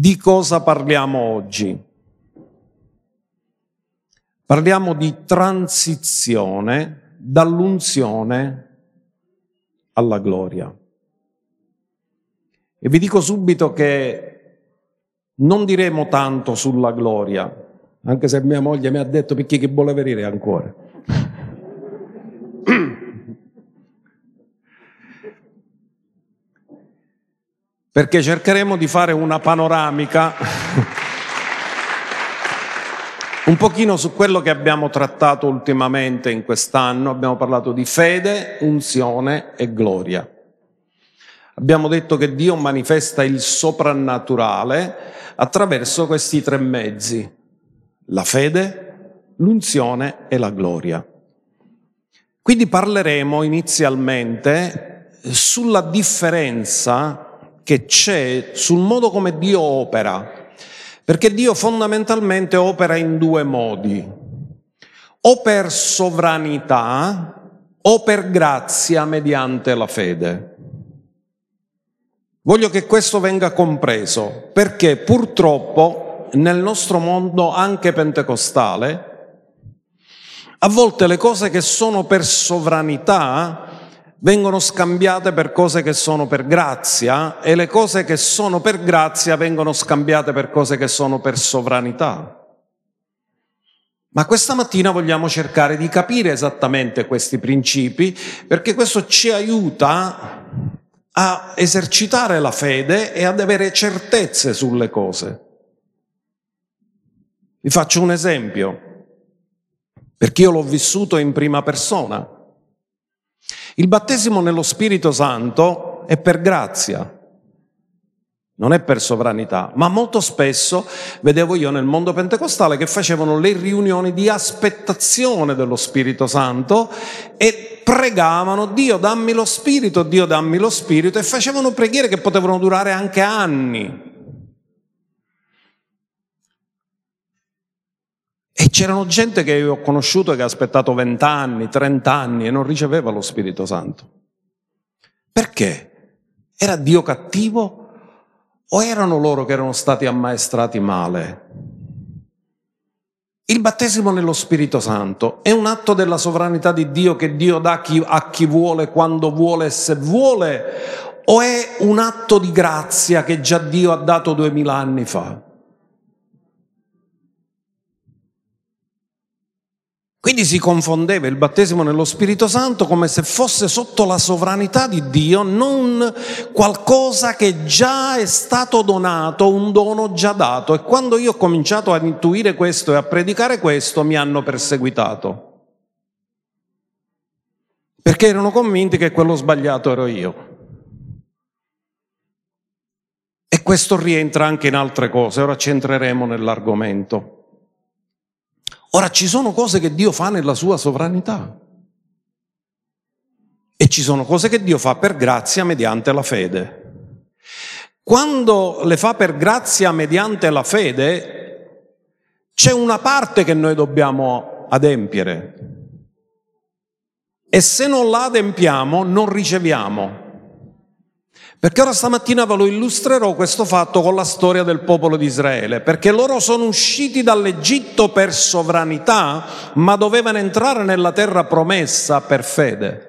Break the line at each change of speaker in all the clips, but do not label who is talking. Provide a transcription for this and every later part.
Di cosa parliamo oggi? Parliamo di transizione dall'unzione alla gloria. E vi dico subito che non diremo tanto sulla gloria, anche se mia moglie mi ha detto perché che vuole venire ancora. Perché cercheremo di fare una panoramica un pochino su quello che abbiamo trattato ultimamente in quest'anno. Abbiamo parlato di fede, unzione e gloria. Abbiamo detto che Dio manifesta il soprannaturale attraverso questi tre mezzi, la fede, l'unzione e la gloria. Quindi parleremo inizialmente sulla differenza che c'è sul modo come Dio opera, perché Dio fondamentalmente opera in due modi, o per sovranità o per grazia mediante la fede. Voglio che questo venga compreso perché purtroppo nel nostro mondo anche pentecostale a volte le cose che sono per sovranità vengono scambiate per cose che sono per grazia e le cose che sono per grazia vengono scambiate per cose che sono per sovranità. Ma questa mattina vogliamo cercare di capire esattamente questi principi perché questo ci aiuta a esercitare la fede e ad avere certezze sulle cose. Vi faccio un esempio, perché io l'ho vissuto in prima persona. Il battesimo nello Spirito Santo è per grazia, non è per sovranità, ma molto spesso vedevo io nel mondo pentecostale che facevano le riunioni di aspettazione dello Spirito Santo e pregavano Dio dammi lo Spirito, Dio dammi lo Spirito e facevano preghiere che potevano durare anche anni. E c'erano gente che io ho conosciuto che ha aspettato vent'anni, trent'anni e non riceveva lo Spirito Santo. Perché? Era Dio cattivo o erano loro che erano stati ammaestrati male? Il battesimo nello Spirito Santo è un atto della sovranità di Dio che Dio dà a chi, vuole, quando vuole e se vuole, o è un atto di grazia che già Dio ha dato duemila anni fa? Quindi si confondeva il battesimo nello Spirito Santo come se fosse sotto la sovranità di Dio, non qualcosa che già è stato donato, un dono già dato. E quando io ho cominciato a intuire questo e a predicare questo, mi hanno perseguitato. Perché erano convinti che quello sbagliato ero io. E questo rientra anche in altre cose, ora ci entreremo nell'argomento. Ora ci sono cose che Dio fa nella sua sovranità e ci sono cose che Dio fa per grazia mediante la fede. Quando le fa per grazia mediante la fede, c'è una parte che noi dobbiamo adempiere e se non la adempiamo non riceviamo. Perché ora stamattina ve lo illustrerò questo fatto con la storia del popolo di Israele, perché loro sono usciti dall'Egitto per sovranità, ma dovevano entrare nella terra promessa per fede.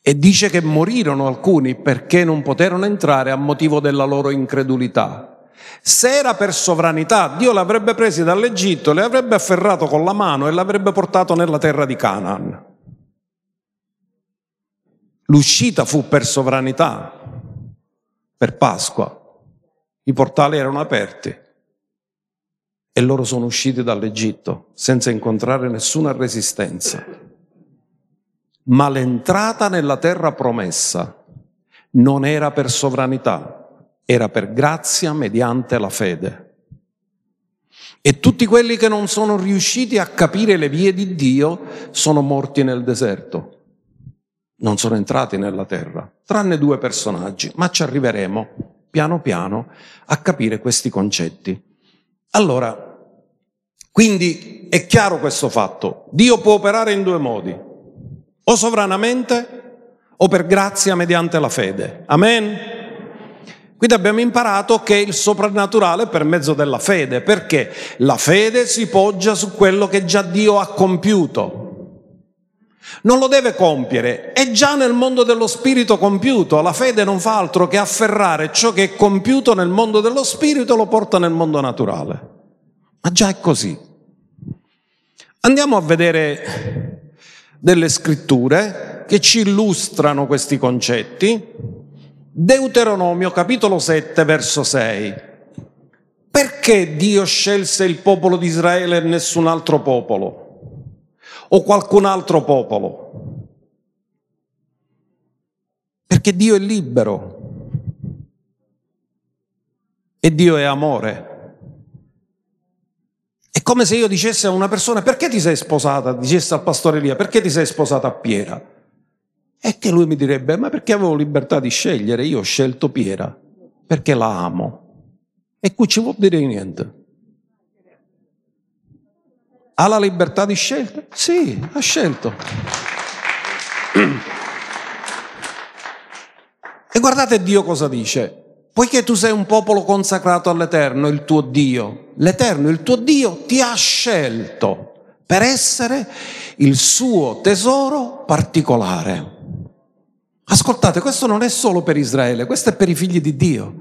E dice che morirono alcuni perché non poterono entrare a motivo della loro incredulità. Se era per sovranità, Dio l'avrebbe presi dall'Egitto, li avrebbe afferrato con la mano e l'avrebbe portato nella terra di Canaan. L'uscita fu per sovranità, per Pasqua. I portali erano aperti e loro sono usciti dall'Egitto senza incontrare nessuna resistenza. Ma l'entrata nella terra promessa non era per sovranità, era per grazia mediante la fede. E tutti quelli che non sono riusciti a capire le vie di Dio sono morti nel deserto non sono entrati nella terra, tranne due personaggi, ma ci arriveremo piano piano a capire questi concetti. Allora, quindi è chiaro questo fatto, Dio può operare in due modi, o sovranamente o per grazia mediante la fede. Amen? Quindi abbiamo imparato che il soprannaturale è per mezzo della fede, perché la fede si poggia su quello che già Dio ha compiuto. Non lo deve compiere, è già nel mondo dello spirito compiuto. La fede non fa altro che afferrare ciò che è compiuto nel mondo dello spirito e lo porta nel mondo naturale. Ma già è così. Andiamo a vedere delle scritture che ci illustrano questi concetti. Deuteronomio capitolo 7 verso 6. Perché Dio scelse il popolo di Israele e nessun altro popolo? O qualcun altro popolo? Perché Dio è libero e Dio è amore. È come se io dicessi a una persona perché ti sei sposata? Dicesse al pastore Elia perché ti sei sposata a Piera? E che lui mi direbbe, ma perché avevo libertà di scegliere? Io ho scelto Piera, perché la amo. E qui ci vuol dire niente. Ha la libertà di scelta? Sì, ha scelto. E guardate Dio cosa dice. Poiché tu sei un popolo consacrato all'Eterno, il tuo Dio, l'Eterno, il tuo Dio, ti ha scelto per essere il suo tesoro particolare. Ascoltate, questo non è solo per Israele, questo è per i figli di Dio.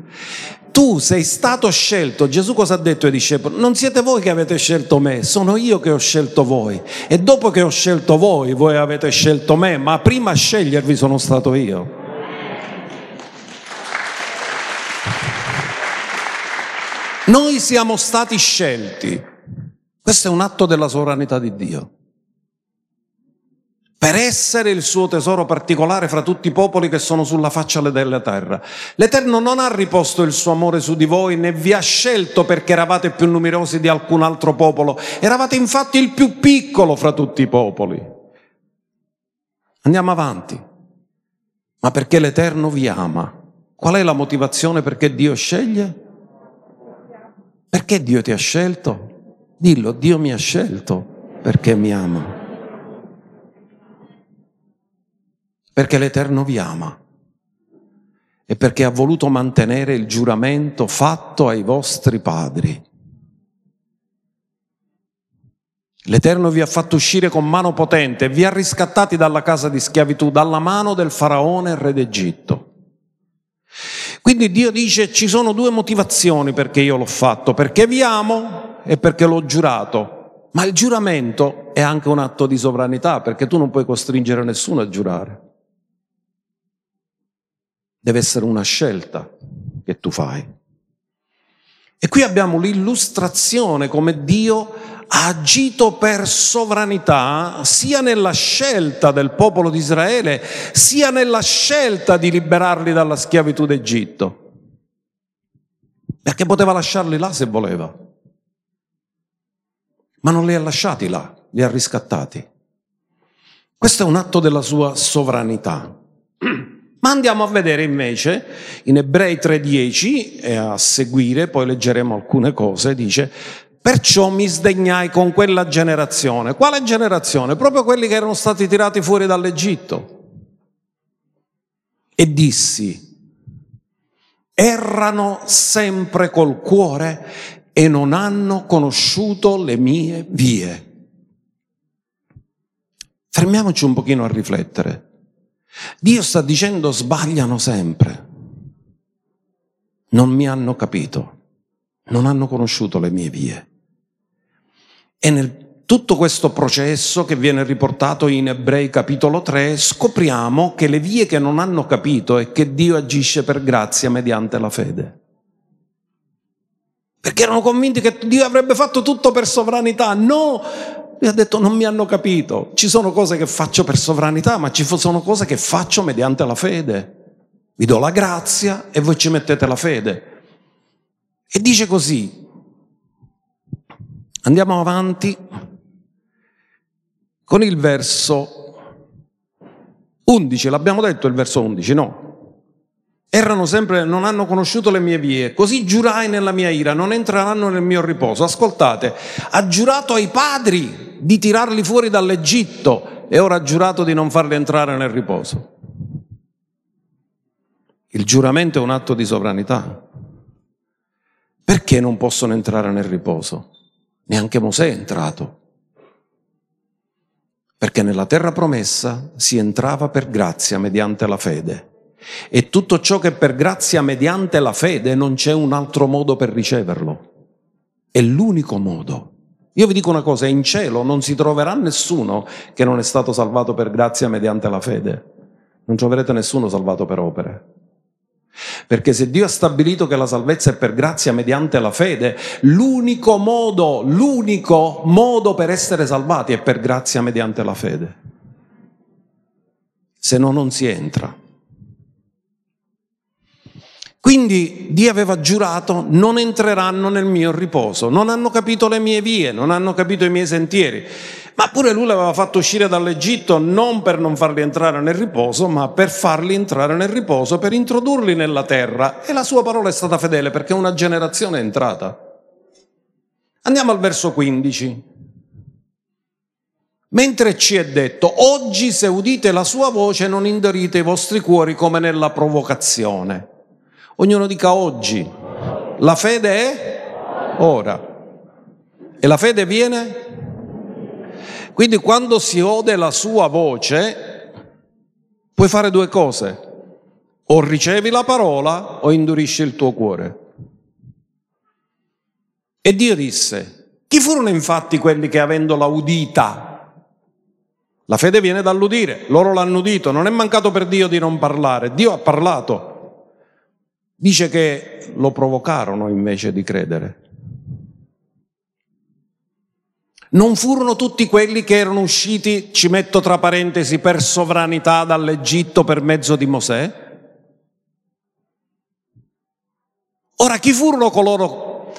Tu sei stato scelto, Gesù cosa ha detto ai discepoli? Non siete voi che avete scelto me, sono io che ho scelto voi. E dopo che ho scelto voi, voi avete scelto me, ma prima a scegliervi sono stato io. Noi siamo stati scelti. Questo è un atto della sovranità di Dio per essere il suo tesoro particolare fra tutti i popoli che sono sulla faccia della terra. L'Eterno non ha riposto il suo amore su di voi, né vi ha scelto perché eravate più numerosi di alcun altro popolo, eravate infatti il più piccolo fra tutti i popoli. Andiamo avanti. Ma perché l'Eterno vi ama? Qual è la motivazione perché Dio sceglie? Perché Dio ti ha scelto? Dillo, Dio mi ha scelto perché mi ama. Perché l'Eterno vi ama e perché ha voluto mantenere il giuramento fatto ai vostri padri. L'Eterno vi ha fatto uscire con mano potente vi ha riscattati dalla casa di schiavitù, dalla mano del faraone re d'Egitto. Quindi Dio dice ci sono due motivazioni perché io l'ho fatto, perché vi amo e perché l'ho giurato. Ma il giuramento è anche un atto di sovranità, perché tu non puoi costringere nessuno a giurare. Deve essere una scelta che tu fai. E qui abbiamo l'illustrazione come Dio ha agito per sovranità sia nella scelta del popolo di Israele, sia nella scelta di liberarli dalla schiavitù d'Egitto. Perché poteva lasciarli là se voleva. Ma non li ha lasciati là, li ha riscattati. Questo è un atto della sua sovranità. Ma andiamo a vedere invece in Ebrei 3:10 e a seguire, poi leggeremo alcune cose, dice, perciò mi sdegnai con quella generazione. Quale generazione? Proprio quelli che erano stati tirati fuori dall'Egitto. E dissi, errano sempre col cuore e non hanno conosciuto le mie vie. Fermiamoci un pochino a riflettere. Dio sta dicendo sbagliano sempre. Non mi hanno capito, non hanno conosciuto le mie vie. E nel tutto questo processo che viene riportato in Ebrei capitolo 3 scopriamo che le vie che non hanno capito è che Dio agisce per grazia mediante la fede. Perché erano convinti che Dio avrebbe fatto tutto per sovranità. No, lui ha detto non mi hanno capito, ci sono cose che faccio per sovranità, ma ci sono cose che faccio mediante la fede. Vi do la grazia e voi ci mettete la fede. E dice così, andiamo avanti con il verso 11, l'abbiamo detto il verso 11, no? Errano sempre, non hanno conosciuto le mie vie, così giurai nella mia ira, non entreranno nel mio riposo. Ascoltate, ha giurato ai padri di tirarli fuori dall'Egitto e ora ha giurato di non farli entrare nel riposo. Il giuramento è un atto di sovranità. Perché non possono entrare nel riposo? Neanche Mosè è entrato. Perché nella terra promessa si entrava per grazia mediante la fede. E tutto ciò che per grazia mediante la fede non c'è un altro modo per riceverlo. È l'unico modo. Io vi dico una cosa, in cielo non si troverà nessuno che non è stato salvato per grazia mediante la fede. Non troverete nessuno salvato per opere. Perché se Dio ha stabilito che la salvezza è per grazia mediante la fede, l'unico modo, l'unico modo per essere salvati è per grazia mediante la fede. Se no non si entra. Quindi Dio aveva giurato, non entreranno nel mio riposo, non hanno capito le mie vie, non hanno capito i miei sentieri. Ma pure lui l'aveva fatto uscire dall'Egitto non per non farli entrare nel riposo, ma per farli entrare nel riposo, per introdurli nella terra. E la sua parola è stata fedele perché una generazione è entrata. Andiamo al verso 15. Mentre ci è detto, oggi se udite la sua voce non indurite i vostri cuori come nella provocazione. Ognuno dica oggi. La fede è ora. E la fede viene? Quindi quando si ode la sua voce, puoi fare due cose. O ricevi la parola o indurisci il tuo cuore. E Dio disse, chi furono infatti quelli che avendola udita la fede viene dall'udire, loro l'hanno udito, non è mancato per Dio di non parlare, Dio ha parlato. Dice che lo provocarono invece di credere. Non furono tutti quelli che erano usciti, ci metto tra parentesi, per sovranità dall'Egitto per mezzo di Mosè? Ora, chi furono coloro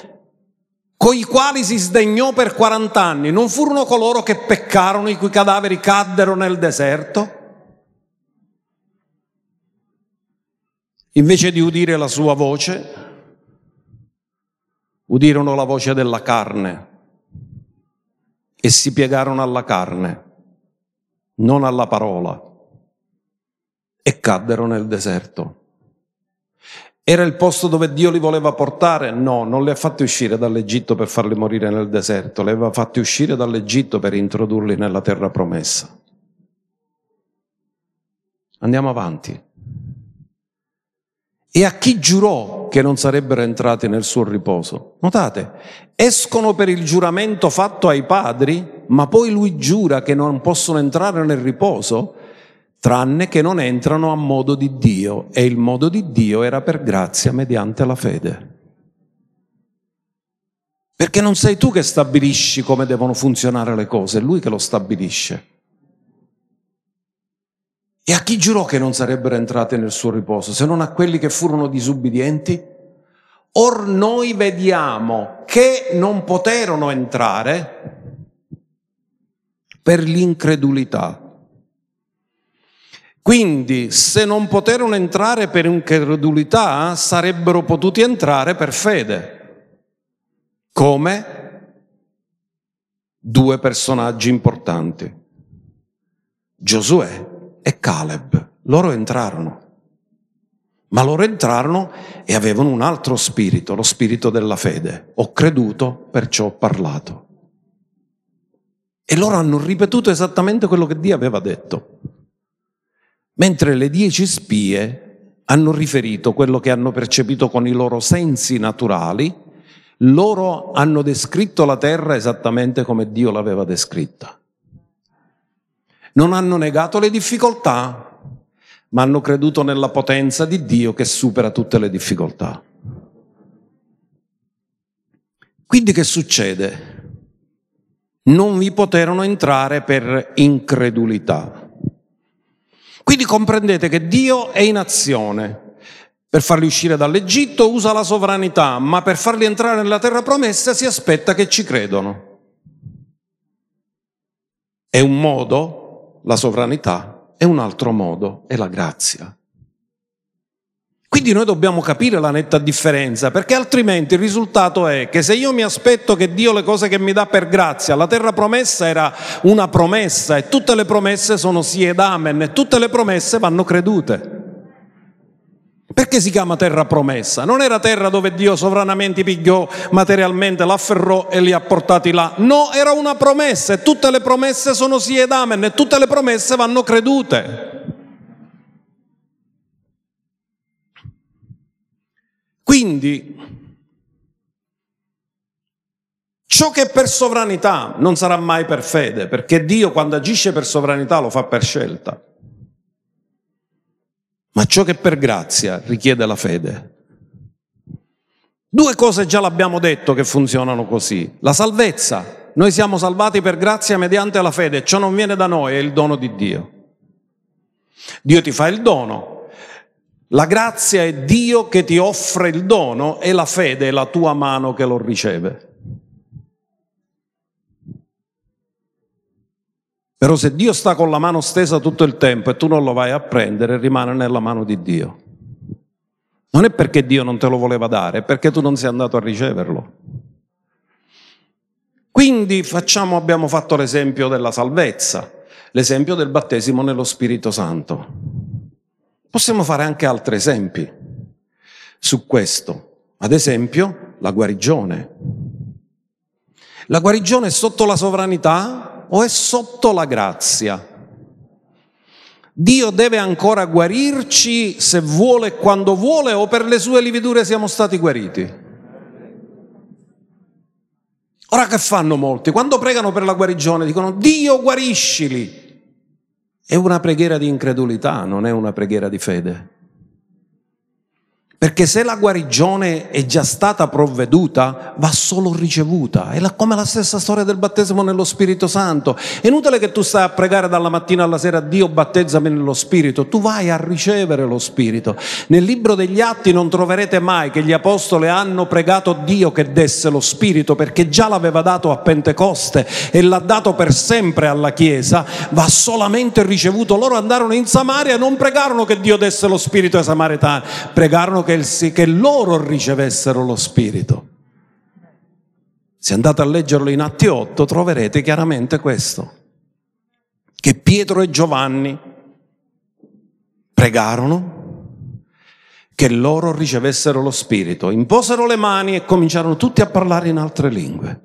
con i quali si sdegnò per 40 anni? Non furono coloro che peccarono, i cui cadaveri caddero nel deserto? Invece di udire la sua voce, udirono la voce della carne e si piegarono alla carne, non alla parola, e caddero nel deserto. Era il posto dove Dio li voleva portare? No, non li ha fatti uscire dall'Egitto per farli morire nel deserto, li aveva fatti uscire dall'Egitto per introdurli nella terra promessa. Andiamo avanti. E a chi giurò che non sarebbero entrati nel suo riposo? Notate, escono per il giuramento fatto ai padri, ma poi lui giura che non possono entrare nel riposo, tranne che non entrano a modo di Dio, e il modo di Dio era per grazia mediante la fede. Perché non sei tu che stabilisci come devono funzionare le cose, è lui che lo stabilisce. E a chi giurò che non sarebbero entrate nel suo riposo, se non a quelli che furono disubbidienti? Or noi vediamo che non poterono entrare per l'incredulità. Quindi, se non poterono entrare per incredulità, sarebbero potuti entrare per fede. Come due personaggi importanti. Giosuè e Caleb. Loro entrarono. Ma loro entrarono e avevano un altro spirito, lo spirito della fede. Ho creduto, perciò ho parlato. E loro hanno ripetuto esattamente quello che Dio aveva detto. Mentre le dieci spie hanno riferito quello che hanno percepito con i loro sensi naturali, loro hanno descritto la terra esattamente come Dio l'aveva descritta non hanno negato le difficoltà, ma hanno creduto nella potenza di Dio che supera tutte le difficoltà. Quindi che succede? Non vi poterono entrare per incredulità. Quindi comprendete che Dio è in azione. Per farli uscire dall'Egitto usa la sovranità, ma per farli entrare nella terra promessa si aspetta che ci credano. È un modo la sovranità e un altro modo è la grazia. Quindi noi dobbiamo capire la netta differenza, perché altrimenti il risultato è che se io mi aspetto che Dio le cose che mi dà per grazia, la terra promessa era una promessa e tutte le promesse sono sì ed amen e tutte le promesse vanno credute. Perché si chiama terra promessa? Non era terra dove Dio sovranamente pigliò materialmente, l'afferrò e li ha portati là. No, era una promessa e tutte le promesse sono sì ed amen e tutte le promesse vanno credute. Quindi, ciò che è per sovranità non sarà mai per fede, perché Dio quando agisce per sovranità lo fa per scelta. Ma ciò che per grazia richiede la fede. Due cose già l'abbiamo detto che funzionano così. La salvezza. Noi siamo salvati per grazia mediante la fede. Ciò non viene da noi, è il dono di Dio. Dio ti fa il dono. La grazia è Dio che ti offre il dono e la fede è la tua mano che lo riceve. Però se Dio sta con la mano stesa tutto il tempo e tu non lo vai a prendere, rimane nella mano di Dio. Non è perché Dio non te lo voleva dare, è perché tu non sei andato a riceverlo. Quindi facciamo, abbiamo fatto l'esempio della salvezza, l'esempio del battesimo nello Spirito Santo. Possiamo fare anche altri esempi su questo. Ad esempio, la guarigione. La guarigione è sotto la sovranità o è sotto la grazia? Dio deve ancora guarirci se vuole e quando vuole o per le sue lividure siamo stati guariti? Ora che fanno molti? Quando pregano per la guarigione dicono Dio guariscili. È una preghiera di incredulità, non è una preghiera di fede. Perché se la guarigione è già stata provveduta, va solo ricevuta. È come la stessa storia del battesimo nello Spirito Santo. È inutile che tu stai a pregare dalla mattina alla sera, Dio battezzami nello Spirito. Tu vai a ricevere lo Spirito. Nel libro degli Atti non troverete mai che gli apostoli hanno pregato Dio che desse lo Spirito, perché già l'aveva dato a Pentecoste e l'ha dato per sempre alla Chiesa. Va solamente ricevuto. Loro andarono in Samaria e non pregarono che Dio desse lo Spirito ai Samaritani, pregarono che, il, che loro ricevessero lo Spirito. Se andate a leggerlo in Atti 8 troverete chiaramente questo, che Pietro e Giovanni pregarono che loro ricevessero lo Spirito, imposero le mani e cominciarono tutti a parlare in altre lingue.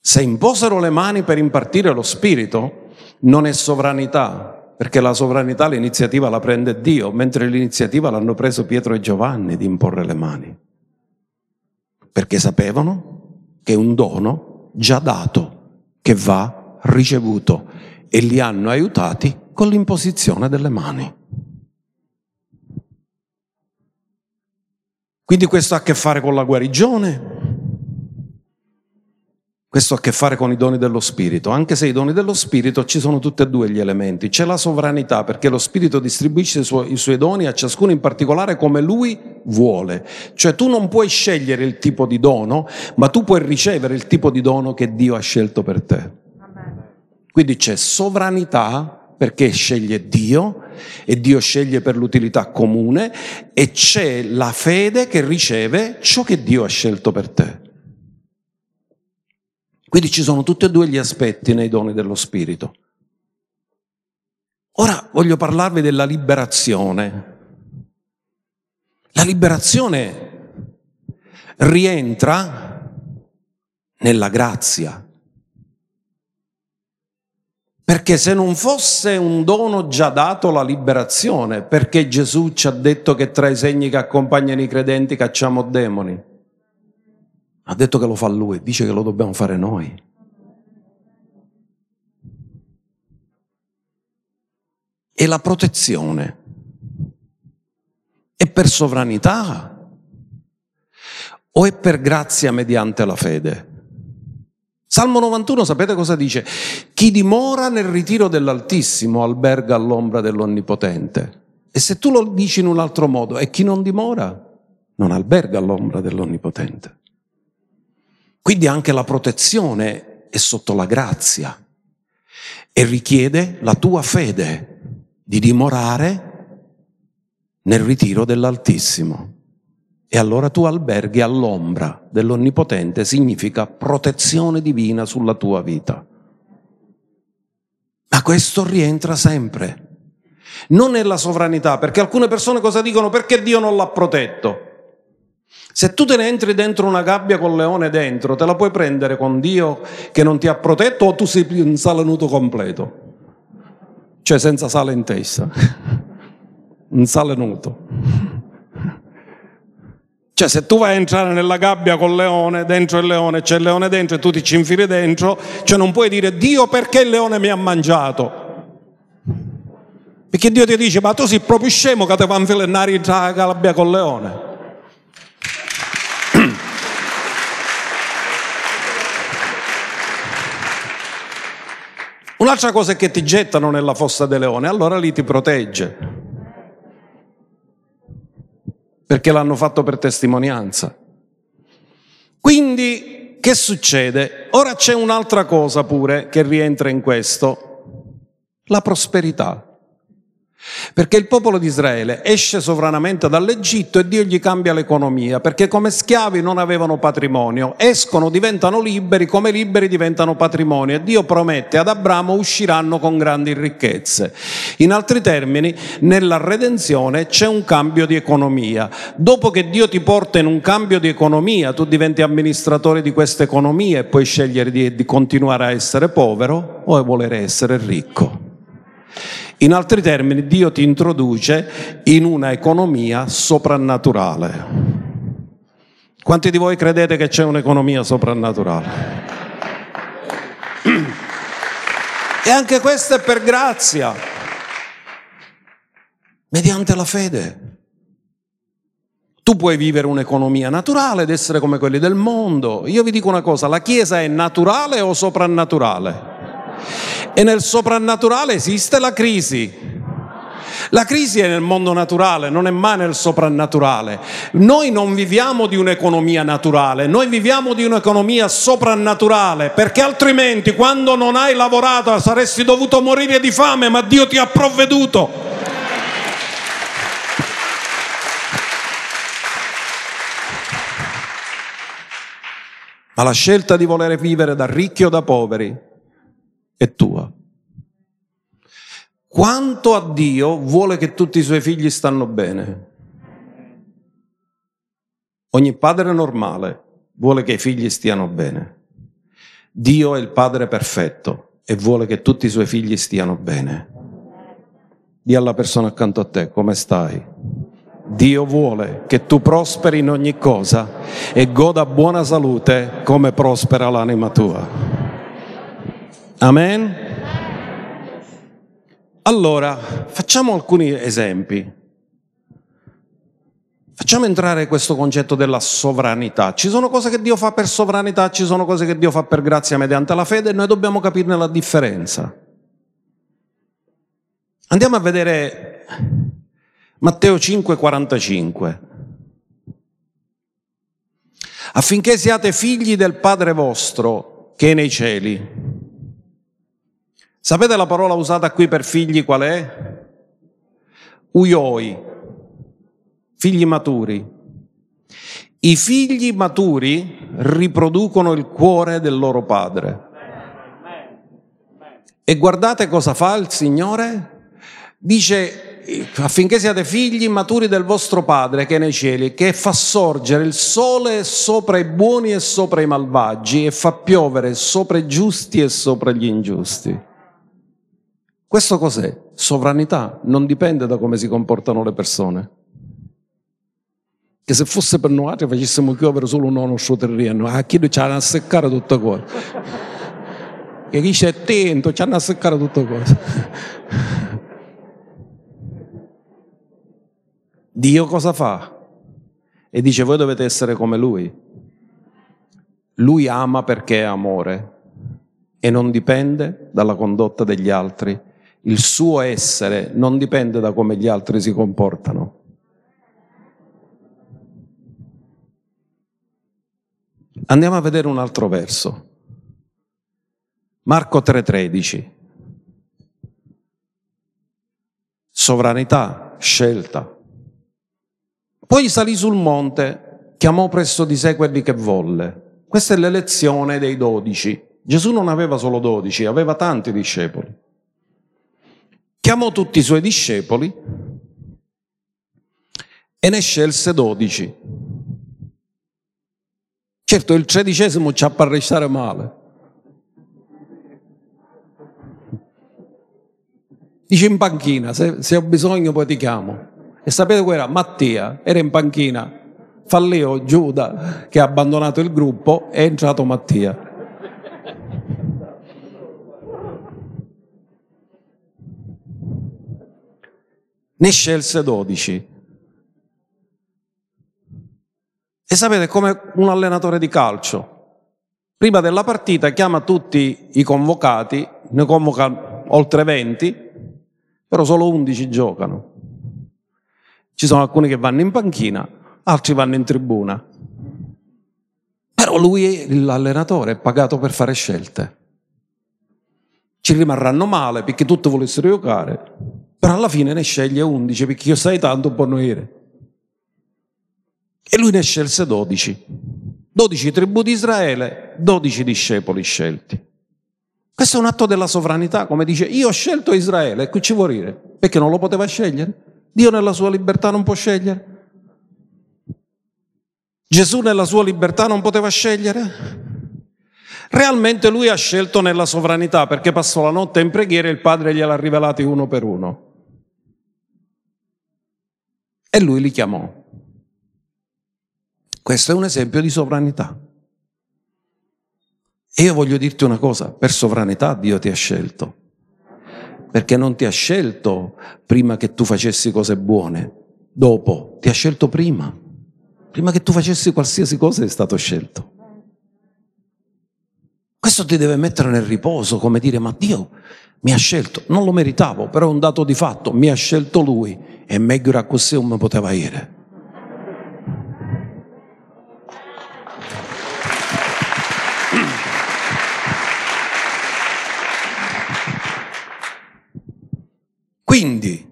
Se imposero le mani per impartire lo Spirito, non è sovranità, perché la sovranità, l'iniziativa la prende Dio, mentre l'iniziativa l'hanno preso Pietro e Giovanni di imporre le mani, perché sapevano che è un dono già dato, che va ricevuto e li hanno aiutati con l'imposizione delle mani. Quindi questo ha a che fare con la guarigione, questo ha a che fare con i doni dello Spirito, anche se i doni dello Spirito ci sono tutti e due gli elementi. C'è la sovranità perché lo Spirito distribuisce i suoi, i suoi, doni a ciascuno in particolare come lui vuole. Cioè tu non puoi scegliere il tipo di dono, ma tu puoi ricevere il tipo di dono che Dio ha scelto per te. Quindi c'è sovranità perché sceglie Dio e Dio sceglie per l'utilità comune e c'è la fede che riceve ciò che Dio ha scelto per te. Quindi ci sono tutti e due gli aspetti nei doni dello Spirito. Ora voglio parlarvi della liberazione. La liberazione rientra nella grazia. Perché se non fosse un dono già dato la liberazione, perché Gesù ci ha detto che tra i segni che accompagnano i credenti cacciamo demoni? Ha detto che lo fa lui, dice che lo dobbiamo fare noi. E la protezione è per sovranità o è per grazia mediante la fede? Salmo 91 sapete cosa dice? Chi dimora nel ritiro dell'Altissimo alberga all'ombra dell'Onnipotente. E se tu lo dici in un altro modo, e chi non dimora non alberga all'ombra dell'Onnipotente. Quindi anche la protezione è sotto la grazia e richiede la tua fede di dimorare nel ritiro dell'Altissimo. E allora tu alberghi all'ombra dell'Onnipotente, significa protezione divina sulla tua vita. Ma questo rientra sempre non nella sovranità, perché alcune persone cosa dicono? Perché Dio non l'ha protetto. Se tu te ne entri dentro una gabbia con leone dentro, te la puoi prendere con Dio che non ti ha protetto o tu sei un salenuto completo, cioè senza sale in testa, un salenuto. Cioè se tu vai a entrare nella gabbia col leone, dentro il leone, c'è il leone dentro e tu ti ci infili dentro, cioè non puoi dire Dio perché il leone mi ha mangiato. Perché Dio ti dice ma tu sei proprio scemo che ti fa infilare la gabbia col leone. Un'altra cosa è che ti gettano nella fossa del leone, allora lì ti protegge perché l'hanno fatto per testimonianza. Quindi, che succede? Ora c'è un'altra cosa pure che rientra in questo, la prosperità. Perché il popolo di Israele esce sovranamente dall'Egitto e Dio gli cambia l'economia, perché come schiavi non avevano patrimonio, escono, diventano liberi, come liberi diventano patrimonio e Dio promette ad Abramo usciranno con grandi ricchezze. In altri termini, nella redenzione c'è un cambio di economia. Dopo che Dio ti porta in un cambio di economia, tu diventi amministratore di questa economia e puoi scegliere di, di continuare a essere povero o a volere essere ricco. In altri termini, Dio ti introduce in una economia soprannaturale. Quanti di voi credete che c'è un'economia soprannaturale? E anche questo è per grazia, mediante la fede. Tu puoi vivere un'economia naturale ed essere come quelli del mondo. Io vi dico una cosa, la Chiesa è naturale o soprannaturale? E nel soprannaturale esiste la crisi. La crisi è nel mondo naturale, non è mai nel soprannaturale. Noi non viviamo di un'economia naturale, noi viviamo di un'economia soprannaturale, perché altrimenti quando non hai lavorato saresti dovuto morire di fame, ma Dio ti ha provveduto. Ma la scelta di voler vivere da ricchi o da poveri è tua. Quanto a Dio vuole che tutti i suoi figli stanno bene. Ogni padre normale vuole che i figli stiano bene. Dio è il Padre perfetto e vuole che tutti i suoi figli stiano bene. Dì alla persona accanto a te come stai. Dio vuole che tu prosperi in ogni cosa e goda buona salute come prospera l'anima tua. Amen? Allora, facciamo alcuni esempi. Facciamo entrare questo concetto della sovranità. Ci sono cose che Dio fa per sovranità, ci sono cose che Dio fa per grazia mediante la fede e noi dobbiamo capirne la differenza. Andiamo a vedere Matteo 5:45. Affinché siate figli del Padre vostro che è nei cieli. Sapete la parola usata qui per figli qual è? Uioi, figli maturi. I figli maturi riproducono il cuore del loro padre. E guardate cosa fa il Signore? Dice affinché siate figli maturi del vostro Padre che è nei cieli, che fa sorgere il sole sopra i buoni e sopra i malvagi e fa piovere sopra i giusti e sopra gli ingiusti. Questo cos'è? Sovranità non dipende da come si comportano le persone. Che se fosse per noi altri facessimo piovere solo un nostro terreno, a chi ci hanno a seccare tutte cose. Che chi c'è attento ci hanno a seccare tutte cose. Dio cosa fa? E dice voi dovete essere come Lui. Lui ama perché è amore e non dipende dalla condotta degli altri il suo essere non dipende da come gli altri si comportano. Andiamo a vedere un altro verso. Marco 3:13. Sovranità, scelta. Poi salì sul monte, chiamò presso di sé quelli che volle. Questa è l'elezione dei dodici. Gesù non aveva solo dodici, aveva tanti discepoli chiamò tutti i suoi discepoli e ne scelse dodici. Certo, il tredicesimo ci ha per restare male. Dice in panchina, se, se ho bisogno poi ti chiamo. E sapete qual era? Mattia, era in panchina. Falleo Giuda che ha abbandonato il gruppo, è entrato Mattia. Ne scelse dodici. E sapete come un allenatore di calcio. Prima della partita chiama tutti i convocati, ne convoca oltre 20, però solo 11 giocano. Ci sono alcuni che vanno in panchina, altri vanno in tribuna. Però lui, l'allenatore, è pagato per fare scelte. Ci rimarranno male perché tutti volessero giocare, però alla fine ne sceglie 11 perché io sai tanto può noire. E lui ne scelse 12. 12 tribù di Israele, 12 discepoli scelti. Questo è un atto della sovranità, come dice, io ho scelto Israele, e qui ci vuol dire, perché non lo poteva scegliere? Dio nella sua libertà non può scegliere? Gesù nella sua libertà non poteva scegliere? Realmente lui ha scelto nella sovranità perché passò la notte in preghiera e il Padre gliel'ha rivelati uno per uno. E lui li chiamò. Questo è un esempio di sovranità. E io voglio dirti una cosa, per sovranità Dio ti ha scelto perché non ti ha scelto prima che tu facessi cose buone, dopo, ti ha scelto prima. Prima che tu facessi qualsiasi cosa è stato scelto. Questo ti deve mettere nel riposo, come dire, ma Dio mi ha scelto, non lo meritavo, però è un dato di fatto, mi ha scelto Lui e meglio a così non poteva ire. Quindi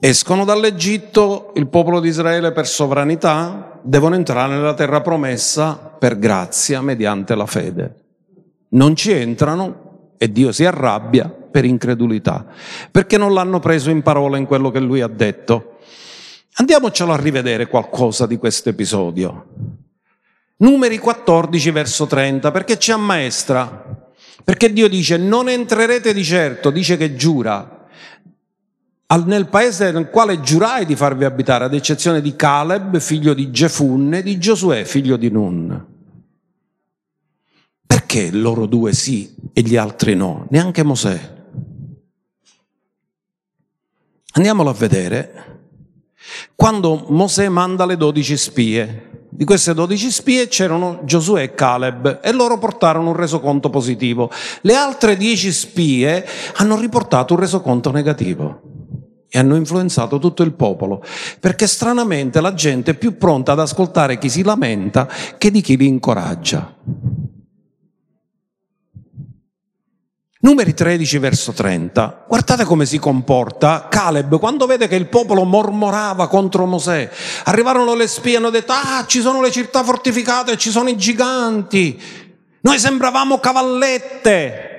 escono dall'Egitto il popolo di Israele per sovranità, devono entrare nella terra promessa per grazia mediante la fede. Non ci entrano e Dio si arrabbia per incredulità, perché non l'hanno preso in parola in quello che lui ha detto. Andiamocelo a rivedere qualcosa di questo episodio. Numeri 14 verso 30, perché ci ammaestra perché Dio dice non entrerete di certo, dice che giura, nel paese nel quale giurai di farvi abitare, ad eccezione di Caleb, figlio di Gefunne, e di Giosuè, figlio di Nun. Perché loro due sì e gli altri no? Neanche Mosè. Andiamolo a vedere. Quando Mosè manda le dodici spie, di queste dodici spie c'erano Giosuè e Caleb e loro portarono un resoconto positivo. Le altre dieci spie hanno riportato un resoconto negativo e hanno influenzato tutto il popolo, perché stranamente la gente è più pronta ad ascoltare chi si lamenta che di chi li incoraggia. Numeri 13 verso 30. Guardate come si comporta Caleb quando vede che il popolo mormorava contro Mosè. Arrivarono le spie e hanno detto, ah, ci sono le città fortificate, ci sono i giganti. Noi sembravamo cavallette.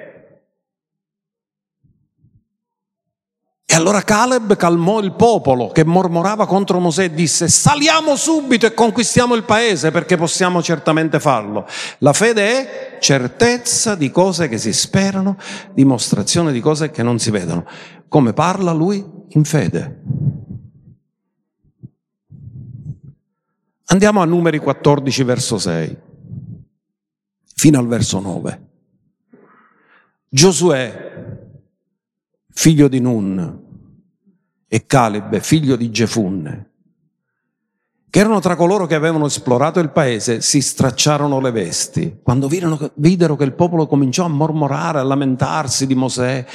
E allora Caleb calmò il popolo che mormorava contro Mosè e disse saliamo subito e conquistiamo il paese perché possiamo certamente farlo. La fede è certezza di cose che si sperano, dimostrazione di cose che non si vedono. Come parla lui? In fede. Andiamo a numeri 14 verso 6 fino al verso 9. Giosuè figlio di Nun, e Caleb, figlio di Gefunne, che erano tra coloro che avevano esplorato il paese, si stracciarono le vesti. Quando videro, che il popolo cominciò a mormorare, a lamentarsi di Mosè,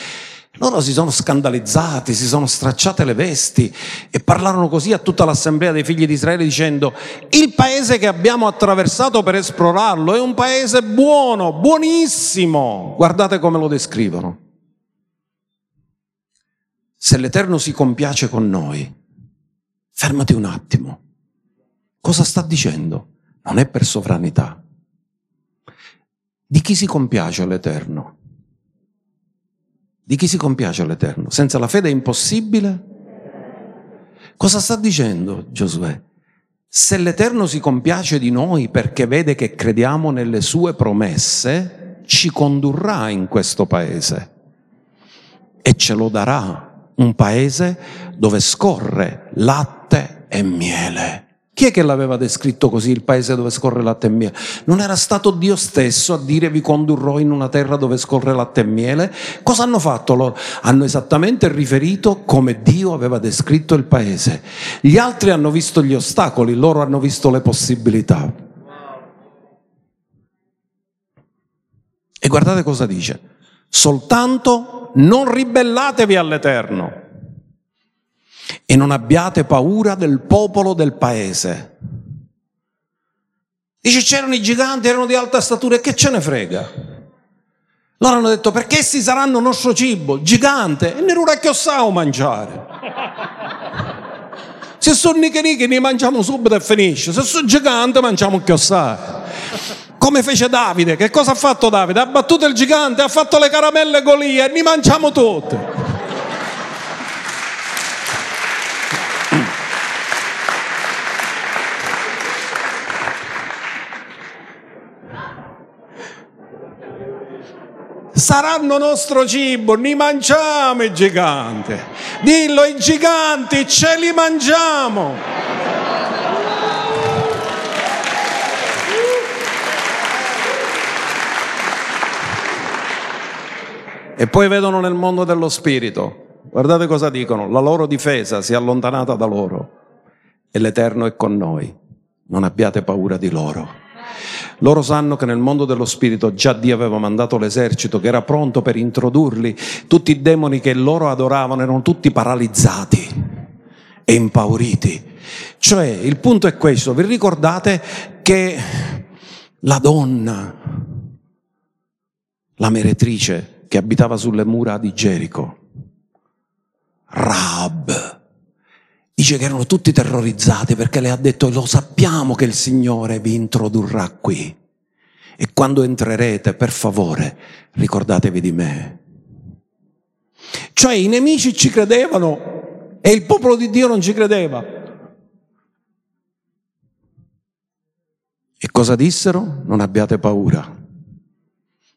loro si sono scandalizzati, si sono stracciate le vesti e parlarono così a tutta l'assemblea dei figli di Israele dicendo il paese che abbiamo attraversato per esplorarlo è un paese buono, buonissimo. Guardate come lo descrivono. Se l'Eterno si compiace con noi, fermati un attimo. Cosa sta dicendo? Non è per sovranità. Di chi si compiace l'Eterno? Di chi si compiace l'Eterno? Senza la fede è impossibile? Cosa sta dicendo Giosuè? Se l'Eterno si compiace di noi perché vede che crediamo nelle sue promesse, ci condurrà in questo paese e ce lo darà, un paese dove scorre latte e miele. Chi è che l'aveva descritto così, il paese dove scorre latte e miele? Non era stato Dio stesso a dire vi condurrò in una terra dove scorre latte e miele? Cosa hanno fatto loro? Hanno esattamente riferito come Dio aveva descritto il paese. Gli altri hanno visto gli ostacoli, loro hanno visto le possibilità. E guardate cosa dice. Soltanto non ribellatevi all'Eterno e non abbiate paura del popolo del paese. Dice c'erano i giganti, erano di alta statura e che ce ne frega? Loro hanno detto perché essi saranno nostro cibo, gigante, e ne che ossao mangiare. Se sono nicherichi ne mangiamo subito e finisce, se sono giganti mangiamo chiossare. Come fece Davide, che cosa ha fatto Davide? Ha battuto il gigante, ha fatto le caramelle Golia e ne mangiamo tutte. saranno nostro cibo, ni mangiamo i giganti. Dillo, i giganti ce li mangiamo. E poi vedono nel mondo dello spirito, guardate cosa dicono, la loro difesa si è allontanata da loro e l'Eterno è con noi, non abbiate paura di loro. Loro sanno che nel mondo dello spirito già Dio aveva mandato l'esercito che era pronto per introdurli. Tutti i demoni che loro adoravano erano tutti paralizzati e impauriti. Cioè, il punto è questo, vi ricordate che la donna, la meretrice che abitava sulle mura di Gerico, Rab, Dice che erano tutti terrorizzati perché le ha detto lo sappiamo che il Signore vi introdurrà qui e quando entrerete per favore ricordatevi di me. Cioè i nemici ci credevano e il popolo di Dio non ci credeva. E cosa dissero? Non abbiate paura.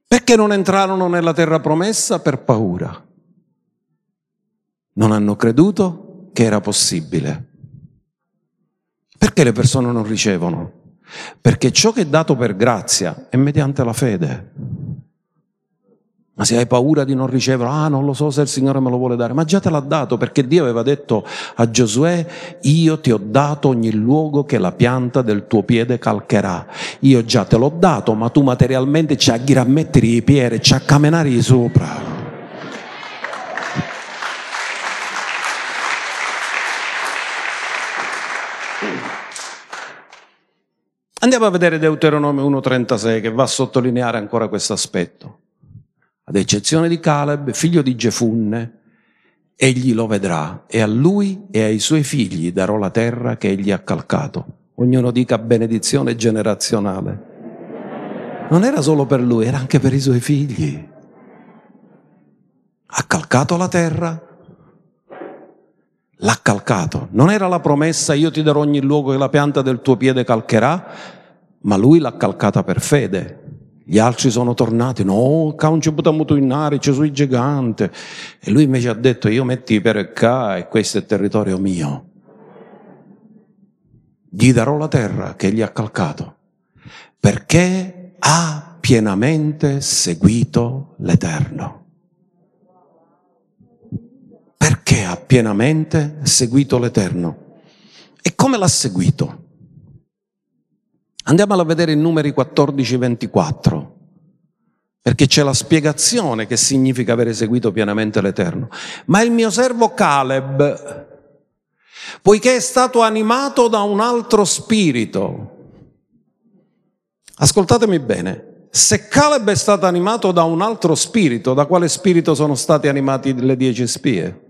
Perché non entrarono nella terra promessa? Per paura. Non hanno creduto che era possibile. Perché le persone non ricevono? Perché ciò che è dato per grazia è mediante la fede. Ma se hai paura di non ricevere, ah non lo so se il Signore me lo vuole dare, ma già te l'ha dato perché Dio aveva detto a Giosuè, io ti ho dato ogni luogo che la pianta del tuo piede calcherà. Io già te l'ho dato, ma tu materialmente ci aghi a mettere i piedi, ci a camminare sopra. Andiamo a vedere Deuteronomio 1.36 che va a sottolineare ancora questo aspetto. Ad eccezione di Caleb, figlio di Gefunne, egli lo vedrà e a lui e ai suoi figli darò la terra che egli ha calcato. Ognuno dica benedizione generazionale. Non era solo per lui, era anche per i suoi figli. Ha calcato la terra, l'ha calcato. Non era la promessa io ti darò ogni luogo che la pianta del tuo piede calcherà, ma lui l'ha calcata per fede. Gli altri sono tornati, no, non ci possiamo tornare, c'è sui gigante. E lui invece ha detto, io metti per qua e questo è territorio mio. Gli darò la terra che egli ha calcato, perché ha pienamente seguito l'Eterno perché ha pienamente seguito l'Eterno. E come l'ha seguito? Andiamolo a vedere in numeri 14-24, perché c'è la spiegazione che significa avere seguito pienamente l'Eterno. Ma il mio servo Caleb, poiché è stato animato da un altro spirito, ascoltatemi bene, se Caleb è stato animato da un altro spirito, da quale spirito sono stati animati le dieci spie?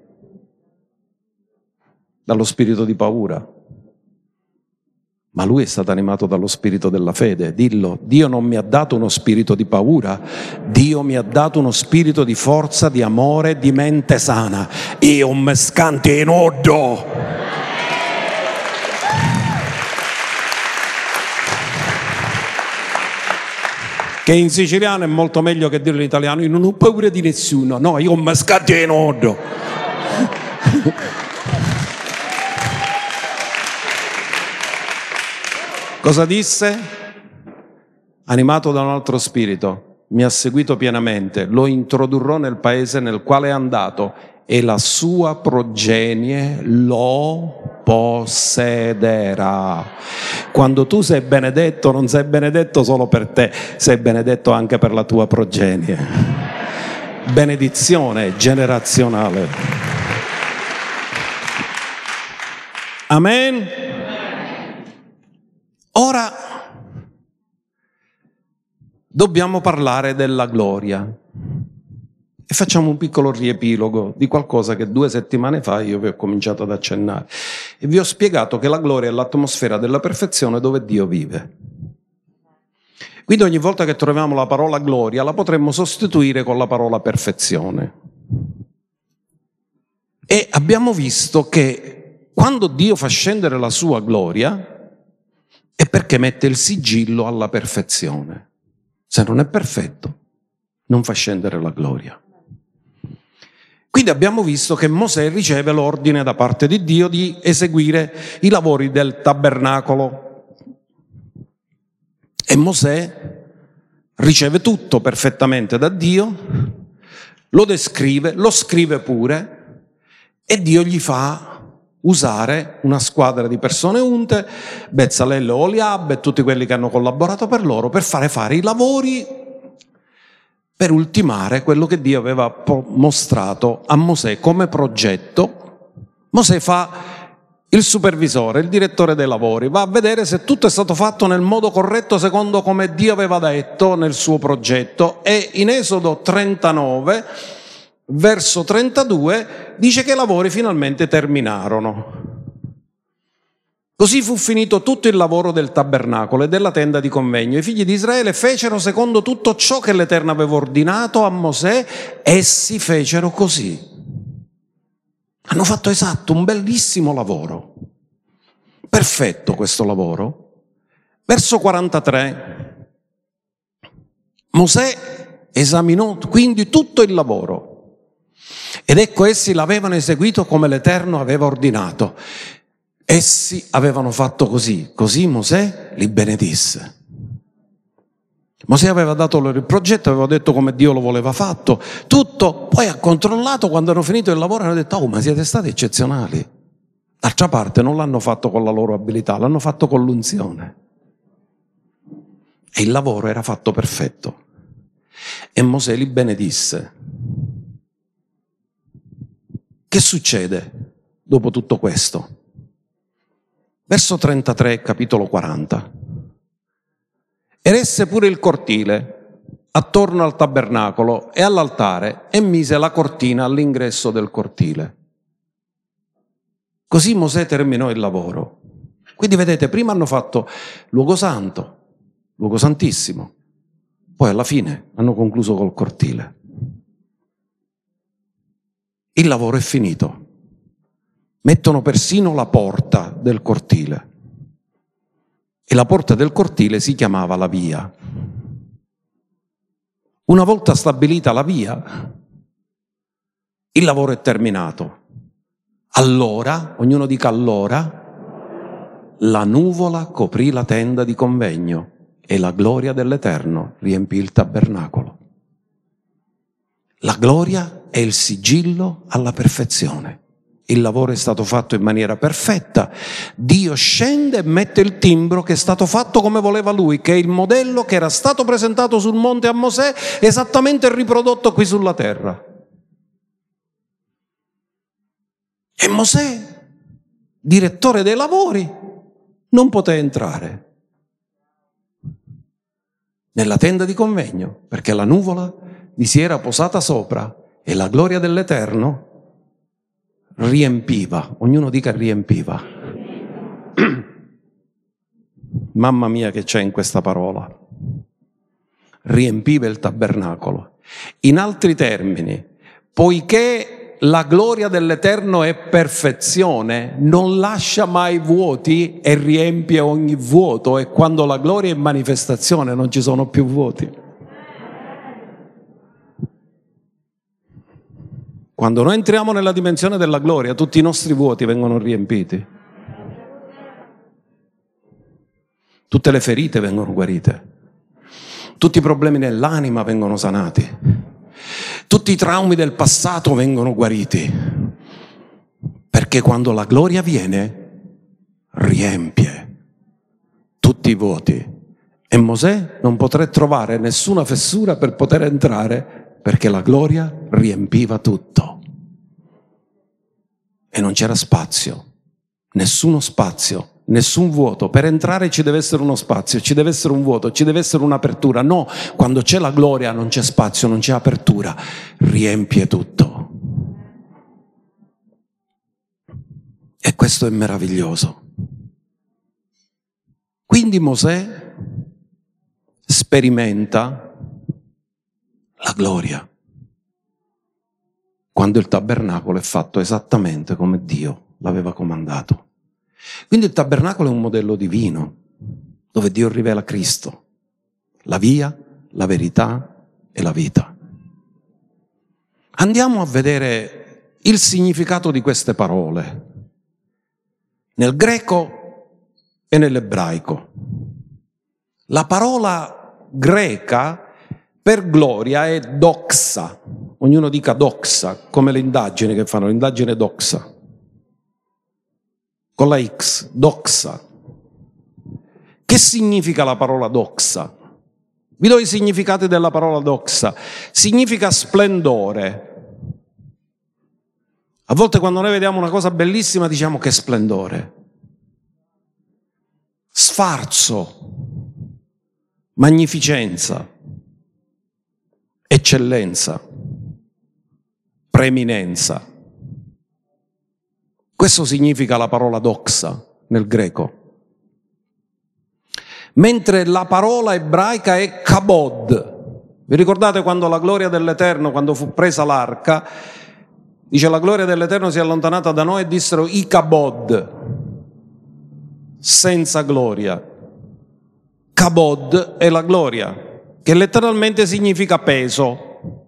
dallo spirito di paura. Ma lui è stato animato dallo spirito della fede. Dillo, Dio non mi ha dato uno spirito di paura, Dio mi ha dato uno spirito di forza, di amore, di mente sana. Io mi scanti in oddo. Che in siciliano è molto meglio che dirlo in italiano, io non ho paura di nessuno, no, io mi scanti in oddo. Cosa disse? Animato da un altro spirito, mi ha seguito pienamente, lo introdurrò nel paese nel quale è andato e la sua progenie lo possederà. Quando tu sei benedetto, non sei benedetto solo per te, sei benedetto anche per la tua progenie. Benedizione generazionale. Amen. Ora dobbiamo parlare della gloria e facciamo un piccolo riepilogo di qualcosa che due settimane fa io vi ho cominciato ad accennare e vi ho spiegato che la gloria è l'atmosfera della perfezione dove Dio vive. Quindi ogni volta che troviamo la parola gloria la potremmo sostituire con la parola perfezione. E abbiamo visto che quando Dio fa scendere la sua gloria, è perché mette il sigillo alla perfezione. Se non è perfetto, non fa scendere la gloria. Quindi abbiamo visto che Mosè riceve l'ordine da parte di Dio di eseguire i lavori del tabernacolo. E Mosè riceve tutto perfettamente da Dio, lo descrive, lo scrive pure e Dio gli fa usare una squadra di persone unte, Bezzalello, Oliab e tutti quelli che hanno collaborato per loro per fare fare i lavori per ultimare quello che Dio aveva mostrato a Mosè come progetto. Mosè fa il supervisore, il direttore dei lavori, va a vedere se tutto è stato fatto nel modo corretto secondo come Dio aveva detto nel suo progetto e in Esodo 39 verso 32, dice che i lavori finalmente terminarono. Così fu finito tutto il lavoro del tabernacolo e della tenda di convegno. I figli di Israele fecero secondo tutto ciò che l'Eterno aveva ordinato a Mosè, essi fecero così. Hanno fatto esatto un bellissimo lavoro. Perfetto questo lavoro. Verso 43. Mosè esaminò quindi tutto il lavoro ed ecco essi l'avevano eseguito come l'Eterno aveva ordinato. Essi avevano fatto così, così Mosè li benedisse. Mosè aveva dato loro il progetto, aveva detto come Dio lo voleva fatto, tutto, poi ha controllato quando hanno finito il lavoro e hanno detto, oh ma siete stati eccezionali. D'altra parte non l'hanno fatto con la loro abilità, l'hanno fatto con l'unzione. E il lavoro era fatto perfetto. E Mosè li benedisse. Che succede dopo tutto questo? Verso 33, capitolo 40. Eresse pure il cortile attorno al tabernacolo e all'altare e mise la cortina all'ingresso del cortile. Così Mosè terminò il lavoro. Quindi vedete, prima hanno fatto luogo santo, luogo santissimo, poi alla fine hanno concluso col cortile il lavoro è finito. Mettono persino la porta del cortile. E la porta del cortile si chiamava la via. Una volta stabilita la via, il lavoro è terminato. Allora, ognuno dica allora, la nuvola coprì la tenda di convegno e la gloria dell'Eterno riempì il tabernacolo. La gloria è il sigillo alla perfezione. Il lavoro è stato fatto in maniera perfetta. Dio scende e mette il timbro che è stato fatto come voleva lui, che è il modello che era stato presentato sul monte a Mosè, esattamente riprodotto qui sulla terra. E Mosè, direttore dei lavori, non poté entrare nella tenda di convegno perché la nuvola vi si era posata sopra e la gloria dell'Eterno riempiva, ognuno dica riempiva. mamma mia che c'è in questa parola, riempiva il tabernacolo. In altri termini, poiché la gloria dell'Eterno è perfezione, non lascia mai vuoti e riempie ogni vuoto e quando la gloria è manifestazione non ci sono più vuoti. Quando noi entriamo nella dimensione della gloria, tutti i nostri vuoti vengono riempiti. Tutte le ferite vengono guarite. Tutti i problemi nell'anima vengono sanati. Tutti i traumi del passato vengono guariti. Perché quando la gloria viene, riempie tutti i vuoti. E Mosè non potrà trovare nessuna fessura per poter entrare perché la gloria riempiva tutto. E non c'era spazio, nessuno spazio, nessun vuoto. Per entrare ci deve essere uno spazio, ci deve essere un vuoto, ci deve essere un'apertura. No, quando c'è la gloria non c'è spazio, non c'è apertura, riempie tutto. E questo è meraviglioso. Quindi Mosè sperimenta la gloria. Quando il tabernacolo è fatto esattamente come Dio l'aveva comandato. Quindi il tabernacolo è un modello divino, dove Dio rivela Cristo, la via, la verità e la vita. Andiamo a vedere il significato di queste parole nel greco e nell'ebraico. La parola greca per gloria è doxa. Ognuno dica doxa, come le indagini che fanno, l'indagine doxa. Con la X, doxa. Che significa la parola doxa? Vi do i significati della parola doxa. Significa splendore. A volte quando noi vediamo una cosa bellissima diciamo che splendore. Sfarzo, magnificenza eccellenza, preeminenza. Questo significa la parola doxa nel greco. Mentre la parola ebraica è kabod. Vi ricordate quando la gloria dell'Eterno, quando fu presa l'arca, dice la gloria dell'Eterno si è allontanata da noi e dissero i kabod, senza gloria. Kabod è la gloria che letteralmente significa peso,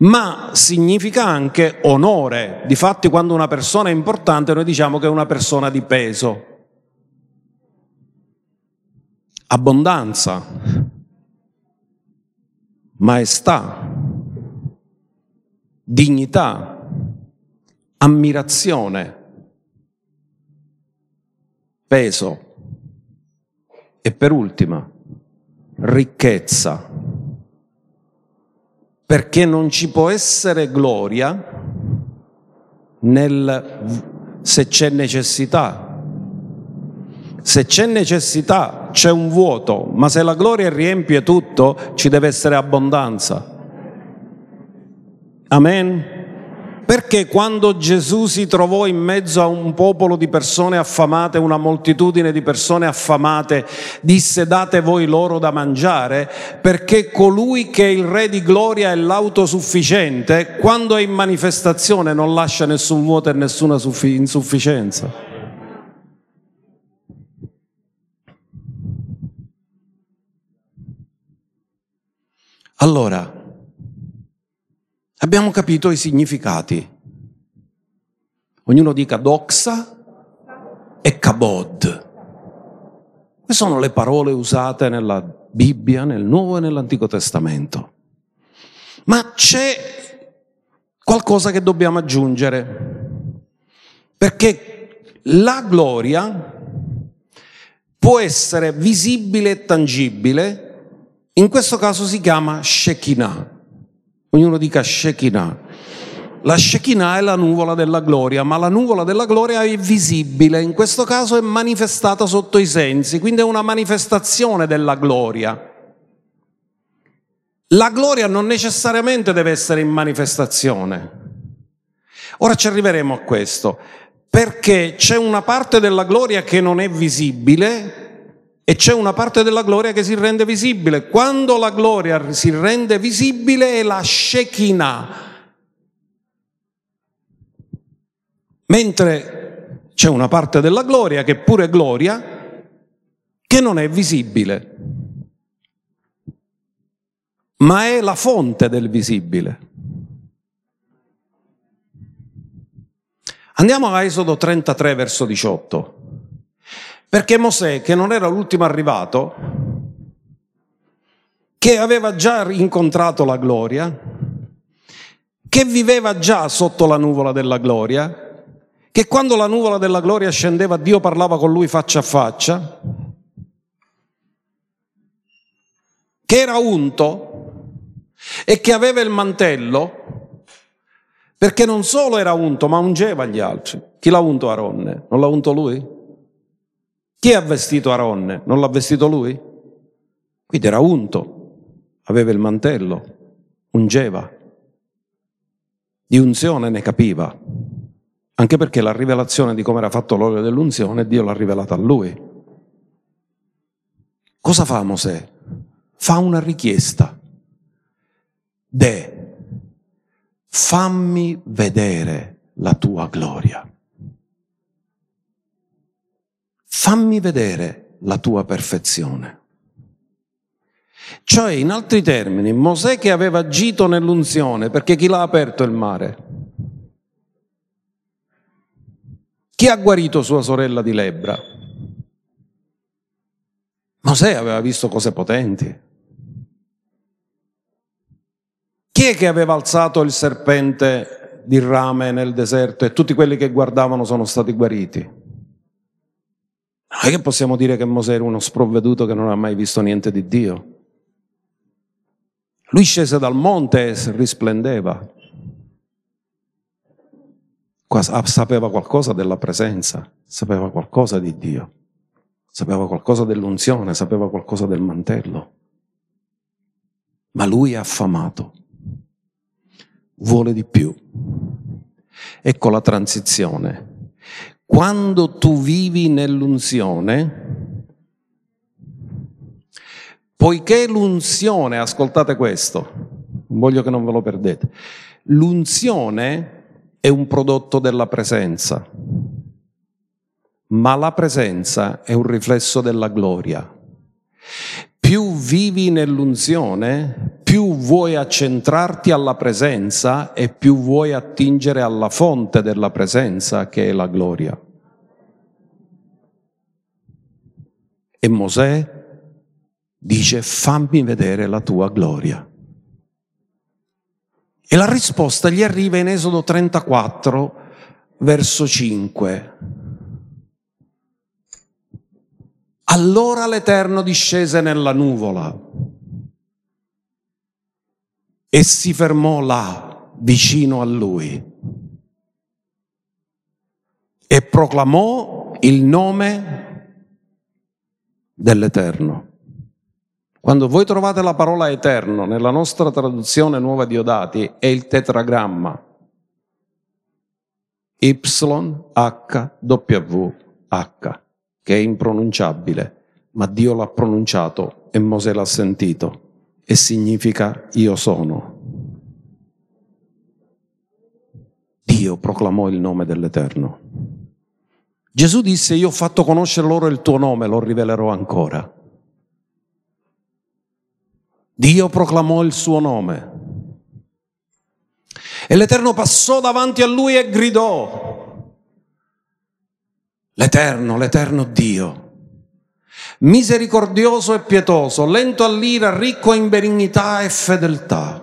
ma significa anche onore. Difatti quando una persona è importante noi diciamo che è una persona di peso. Abbondanza, maestà, dignità, ammirazione, peso. E per ultima ricchezza, perché non ci può essere gloria nel, se c'è necessità. Se c'è necessità c'è un vuoto, ma se la gloria riempie tutto ci deve essere abbondanza. Amen. Perché quando Gesù si trovò in mezzo a un popolo di persone affamate, una moltitudine di persone affamate, disse date voi loro da mangiare? Perché colui che è il re di gloria è l'autosufficiente, quando è in manifestazione non lascia nessun vuoto e nessuna insufficienza. Allora, Abbiamo capito i significati. Ognuno dica doxa e kabod. Queste sono le parole usate nella Bibbia, nel Nuovo e nell'Antico Testamento. Ma c'è qualcosa che dobbiamo aggiungere, perché la gloria può essere visibile e tangibile, in questo caso si chiama Shekinah. Ognuno dica Shekinah. La Shekinah è la nuvola della gloria, ma la nuvola della gloria è visibile, in questo caso è manifestata sotto i sensi, quindi è una manifestazione della gloria. La gloria non necessariamente deve essere in manifestazione. Ora ci arriveremo a questo, perché c'è una parte della gloria che non è visibile e c'è una parte della gloria che si rende visibile. Quando la gloria si rende visibile è la Shekinah. Mentre c'è una parte della gloria che è pure gloria, che non è visibile, ma è la fonte del visibile. Andiamo a Esodo 33 verso 18. Perché Mosè, che non era l'ultimo arrivato, che aveva già incontrato la gloria, che viveva già sotto la nuvola della gloria, che quando la nuvola della gloria scendeva Dio parlava con lui faccia a faccia, che era unto e che aveva il mantello, perché non solo era unto, ma ungeva gli altri. Chi l'ha unto Aronne? Non l'ha unto lui? Chi ha vestito Aronne? Non l'ha vestito lui? Quindi era unto, aveva il mantello, ungeva. Di unzione ne capiva, anche perché la rivelazione di come era fatto l'olio dell'unzione Dio l'ha rivelata a lui. Cosa fa Mosè? Fa una richiesta. De, fammi vedere la tua gloria fammi vedere la tua perfezione. Cioè, in altri termini, Mosè che aveva agito nell'unzione, perché chi l'ha aperto il mare? Chi ha guarito sua sorella di lebbra? Mosè aveva visto cose potenti. Chi è che aveva alzato il serpente di rame nel deserto e tutti quelli che guardavano sono stati guariti? Non è che possiamo dire che Mosè era uno sprovveduto che non ha mai visto niente di Dio. Lui scese dal monte e risplendeva. Sapeva qualcosa della presenza, sapeva qualcosa di Dio, sapeva qualcosa dell'unzione, sapeva qualcosa del mantello. Ma lui è affamato, vuole di più. Ecco la transizione quando tu vivi nell'unzione, poiché l'unzione, ascoltate questo, voglio che non ve lo perdete, l'unzione è un prodotto della presenza, ma la presenza è un riflesso della gloria. Più vivi nell'unzione, più vuoi accentrarti alla presenza e più vuoi attingere alla fonte della presenza che è la gloria. E Mosè dice fammi vedere la tua gloria. E la risposta gli arriva in Esodo 34, verso 5. Allora l'Eterno discese nella nuvola e si fermò là, vicino a lui, e proclamò il nome dell'Eterno. Quando voi trovate la parola eterno nella nostra traduzione nuova di Odati è il tetragramma YHWH che è impronunciabile, ma Dio l'ha pronunciato e Mosè l'ha sentito e significa io sono. Dio proclamò il nome dell'Eterno. Gesù disse io ho fatto conoscere loro il tuo nome, lo rivelerò ancora. Dio proclamò il suo nome. E l'Eterno passò davanti a lui e gridò, L'Eterno, l'Eterno Dio, misericordioso e pietoso, lento all'ira, ricco in benignità e fedeltà.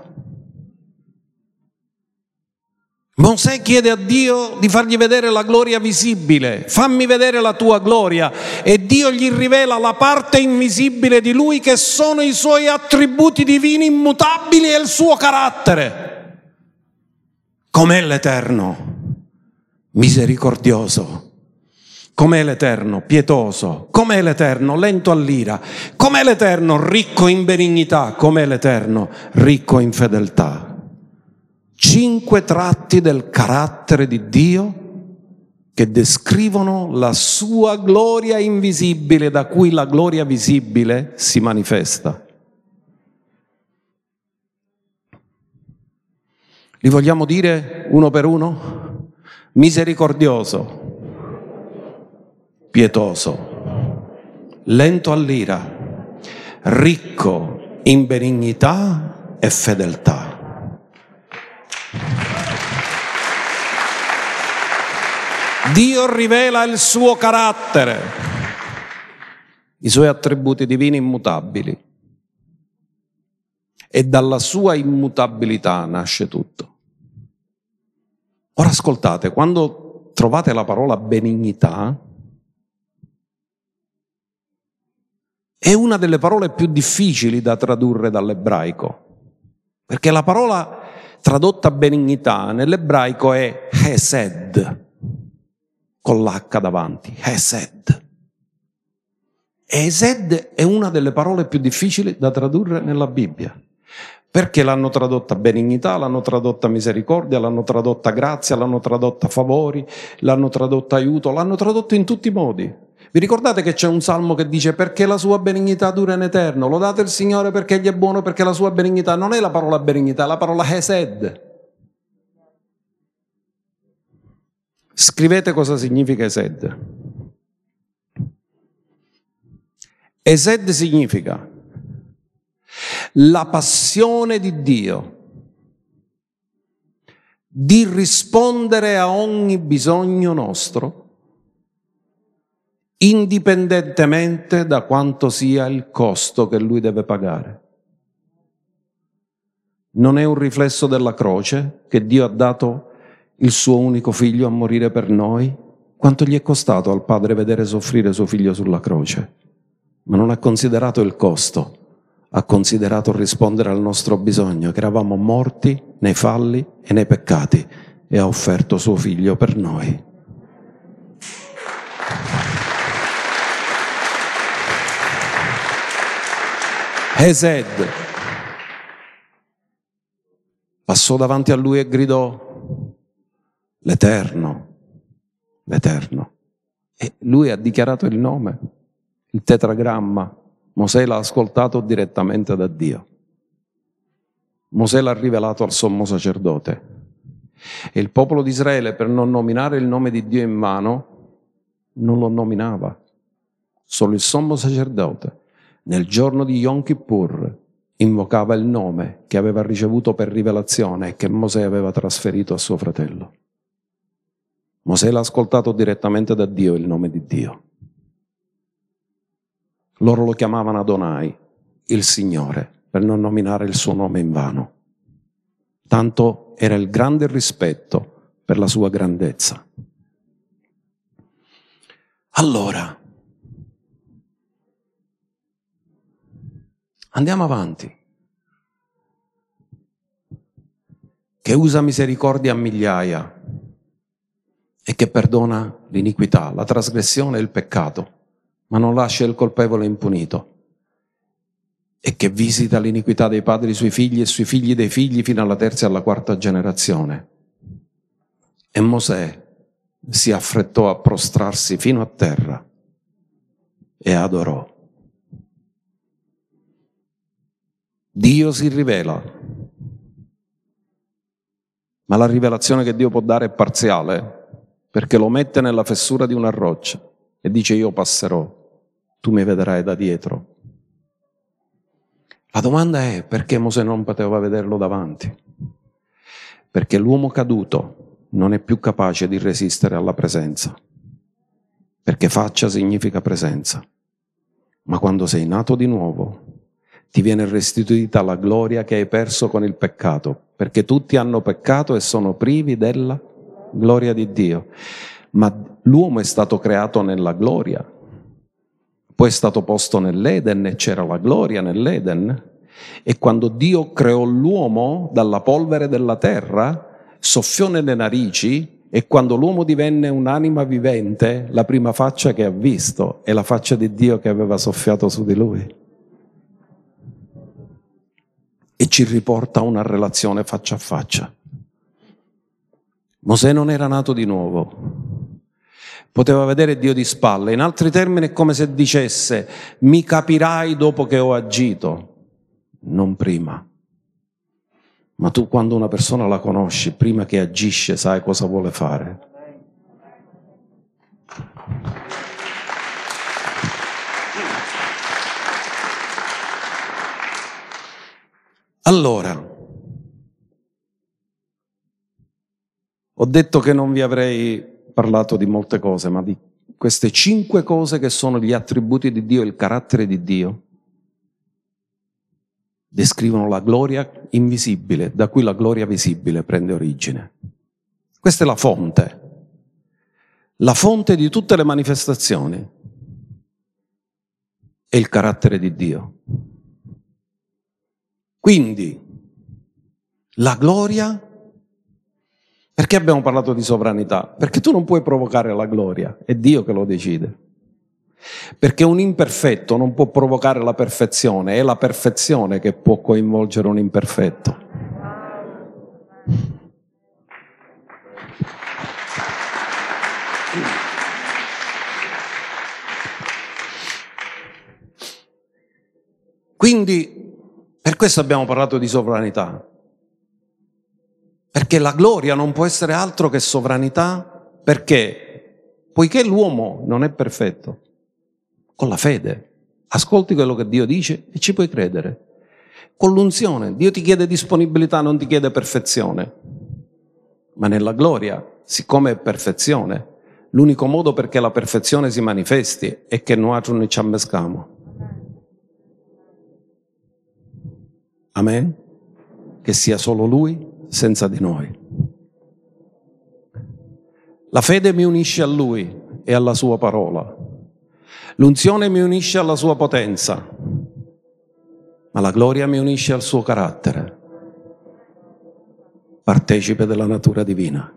Mosè chiede a Dio di fargli vedere la gloria visibile, fammi vedere la tua gloria e Dio gli rivela la parte invisibile di lui che sono i suoi attributi divini immutabili e il suo carattere. Com'è l'Eterno, misericordioso Com'è l'Eterno, pietoso? Com'è l'Eterno, lento all'ira? Com'è l'Eterno, ricco in benignità? Com'è l'Eterno, ricco in fedeltà? Cinque tratti del carattere di Dio che descrivono la sua gloria invisibile da cui la gloria visibile si manifesta. Li vogliamo dire uno per uno? Misericordioso, pietoso, lento all'ira, ricco in benignità e fedeltà. Dio rivela il suo carattere, i suoi attributi divini immutabili e dalla sua immutabilità nasce tutto. Ora ascoltate, quando trovate la parola benignità, è una delle parole più difficili da tradurre dall'ebraico, perché la parola tradotta benignità nell'ebraico è Hesed, con l'H davanti, Hesed. Hesed è una delle parole più difficili da tradurre nella Bibbia. Perché l'hanno tradotta benignità, l'hanno tradotta misericordia, l'hanno tradotta grazia, l'hanno tradotta favori, l'hanno tradotta aiuto, l'hanno tradotto in tutti i modi. Vi ricordate che c'è un salmo che dice perché la sua benignità dura in eterno? Lodate il Signore perché egli è buono, perché la sua benignità non è la parola benignità, è la parola Hesed. Scrivete cosa significa Esed. Esed significa la passione di Dio di rispondere a ogni bisogno nostro, indipendentemente da quanto sia il costo che lui deve pagare. Non è un riflesso della croce che Dio ha dato il suo unico figlio a morire per noi? Quanto gli è costato al padre vedere soffrire suo figlio sulla croce? Ma non ha considerato il costo ha considerato rispondere al nostro bisogno, che eravamo morti nei falli e nei peccati, e ha offerto suo figlio per noi. Hesed passò davanti a lui e gridò, l'Eterno, l'Eterno. E lui ha dichiarato il nome, il tetragramma, Mosè l'ha ascoltato direttamente da Dio. Mosè l'ha rivelato al sommo sacerdote. E il popolo di Israele, per non nominare il nome di Dio in mano, non lo nominava. Solo il sommo sacerdote, nel giorno di Yom Kippur, invocava il nome che aveva ricevuto per rivelazione e che Mosè aveva trasferito a suo fratello. Mosè l'ha ascoltato direttamente da Dio il nome di Dio. Loro lo chiamavano Adonai, il Signore, per non nominare il suo nome in vano. Tanto era il grande rispetto per la sua grandezza. Allora, andiamo avanti. Che usa misericordia a migliaia e che perdona l'iniquità, la trasgressione e il peccato ma non lascia il colpevole impunito e che visita l'iniquità dei padri sui figli e sui figli dei figli fino alla terza e alla quarta generazione. E Mosè si affrettò a prostrarsi fino a terra e adorò. Dio si rivela, ma la rivelazione che Dio può dare è parziale perché lo mette nella fessura di una roccia e dice io passerò tu mi vedrai da dietro. La domanda è perché Mosè non poteva vederlo davanti? Perché l'uomo caduto non è più capace di resistere alla presenza, perché faccia significa presenza. Ma quando sei nato di nuovo, ti viene restituita la gloria che hai perso con il peccato, perché tutti hanno peccato e sono privi della gloria di Dio. Ma l'uomo è stato creato nella gloria, poi è stato posto nell'Eden e c'era la gloria nell'Eden. E quando Dio creò l'uomo dalla polvere della terra, soffiò nelle narici e quando l'uomo divenne un'anima vivente, la prima faccia che ha visto è la faccia di Dio che aveva soffiato su di lui. E ci riporta a una relazione faccia a faccia. Mosè non era nato di nuovo, Poteva vedere Dio di spalle. In altri termini è come se dicesse mi capirai dopo che ho agito, non prima. Ma tu quando una persona la conosci, prima che agisce, sai cosa vuole fare. Allora, ho detto che non vi avrei parlato di molte cose, ma di queste cinque cose che sono gli attributi di Dio, il carattere di Dio, descrivono la gloria invisibile, da cui la gloria visibile prende origine. Questa è la fonte, la fonte di tutte le manifestazioni è il carattere di Dio. Quindi, la gloria perché abbiamo parlato di sovranità? Perché tu non puoi provocare la gloria, è Dio che lo decide. Perché un imperfetto non può provocare la perfezione, è la perfezione che può coinvolgere un imperfetto. Quindi, per questo abbiamo parlato di sovranità, perché la gloria non può essere altro che sovranità, perché poiché l'uomo non è perfetto, con la fede ascolti quello che Dio dice e ci puoi credere. Con l'unzione, Dio ti chiede disponibilità, non ti chiede perfezione. Ma nella gloria, siccome è perfezione, l'unico modo perché la perfezione si manifesti è che noi ci ammescamo. Amen? Che sia solo Lui senza di noi. La fede mi unisce a Lui e alla Sua parola. L'unzione mi unisce alla Sua potenza, ma la gloria mi unisce al Suo carattere, partecipe della natura divina.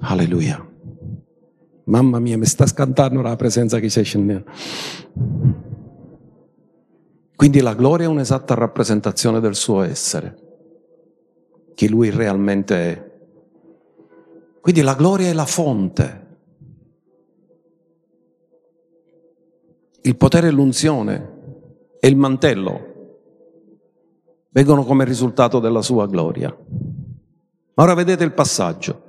Alleluia. Mamma mia, mi sta scantando la presenza che c'è scendendo. Quindi la gloria è un'esatta rappresentazione del suo essere, chi lui realmente è. Quindi la gloria è la fonte. Il potere e l'unzione e il mantello vengono come risultato della sua gloria. Ora vedete il passaggio.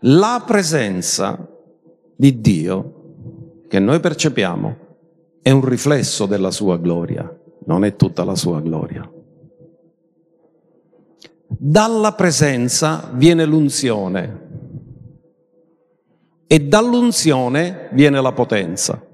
La presenza di Dio che noi percepiamo è un riflesso della sua gloria, non è tutta la sua gloria. Dalla presenza viene l'unzione e dall'unzione viene la potenza.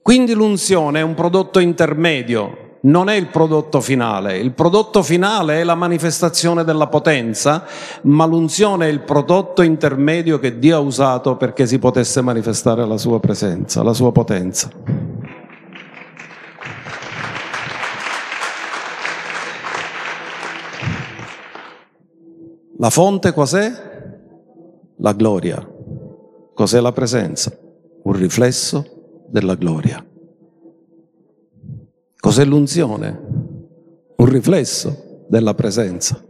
Quindi l'unzione è un prodotto intermedio non è il prodotto finale, il prodotto finale è la manifestazione della potenza, ma l'unzione è il prodotto intermedio che Dio ha usato perché si potesse manifestare la sua presenza, la sua potenza. La fonte cos'è? La gloria. Cos'è la presenza? Un riflesso della gloria. Cos'è l'unzione? Un riflesso della presenza.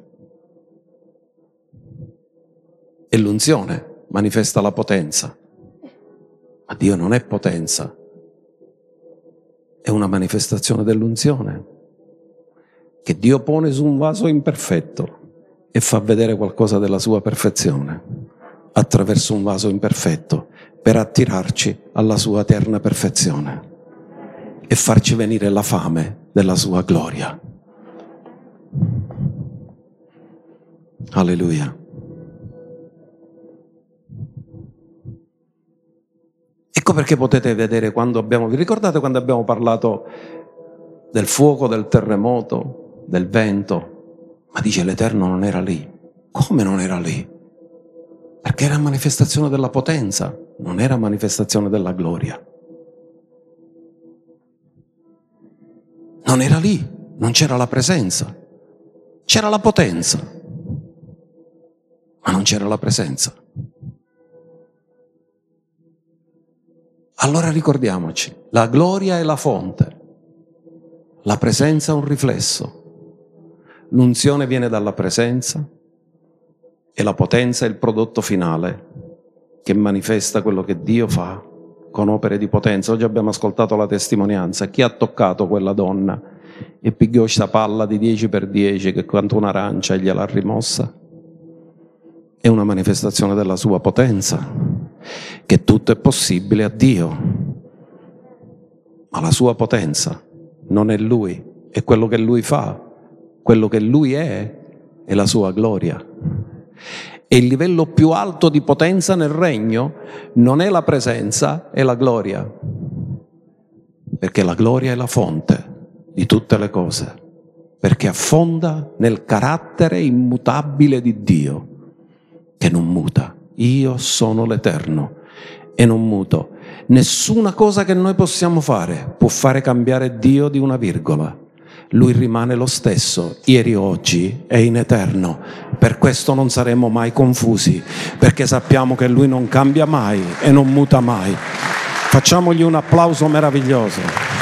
E l'unzione manifesta la potenza. Ma Dio non è potenza, è una manifestazione dell'unzione che Dio pone su un vaso imperfetto e fa vedere qualcosa della sua perfezione attraverso un vaso imperfetto per attirarci alla sua eterna perfezione e farci venire la fame della sua gloria. Alleluia. Ecco perché potete vedere quando abbiamo, vi ricordate quando abbiamo parlato del fuoco, del terremoto, del vento? Ma dice l'Eterno non era lì. Come non era lì? Perché era manifestazione della potenza, non era manifestazione della gloria. Non era lì, non c'era la presenza, c'era la potenza, ma non c'era la presenza. Allora ricordiamoci, la gloria è la fonte, la presenza è un riflesso. L'unzione viene dalla presenza e la potenza è il prodotto finale che manifesta quello che Dio fa con opere di potenza. Oggi abbiamo ascoltato la testimonianza. Chi ha toccato quella donna e pigliò questa palla di 10 per 10 che quanto un'arancia e gliel'ha rimossa? È una manifestazione della sua potenza, che tutto è possibile a Dio. Ma la sua potenza non è Lui, è quello che Lui fa quello che lui è è la sua gloria. E il livello più alto di potenza nel regno non è la presenza, è la gloria. Perché la gloria è la fonte di tutte le cose. Perché affonda nel carattere immutabile di Dio, che non muta. Io sono l'Eterno e non muto. Nessuna cosa che noi possiamo fare può fare cambiare Dio di una virgola lui rimane lo stesso, ieri, oggi e in eterno. Per questo non saremo mai confusi, perché sappiamo che Lui non cambia mai e non muta mai. Facciamogli un applauso meraviglioso.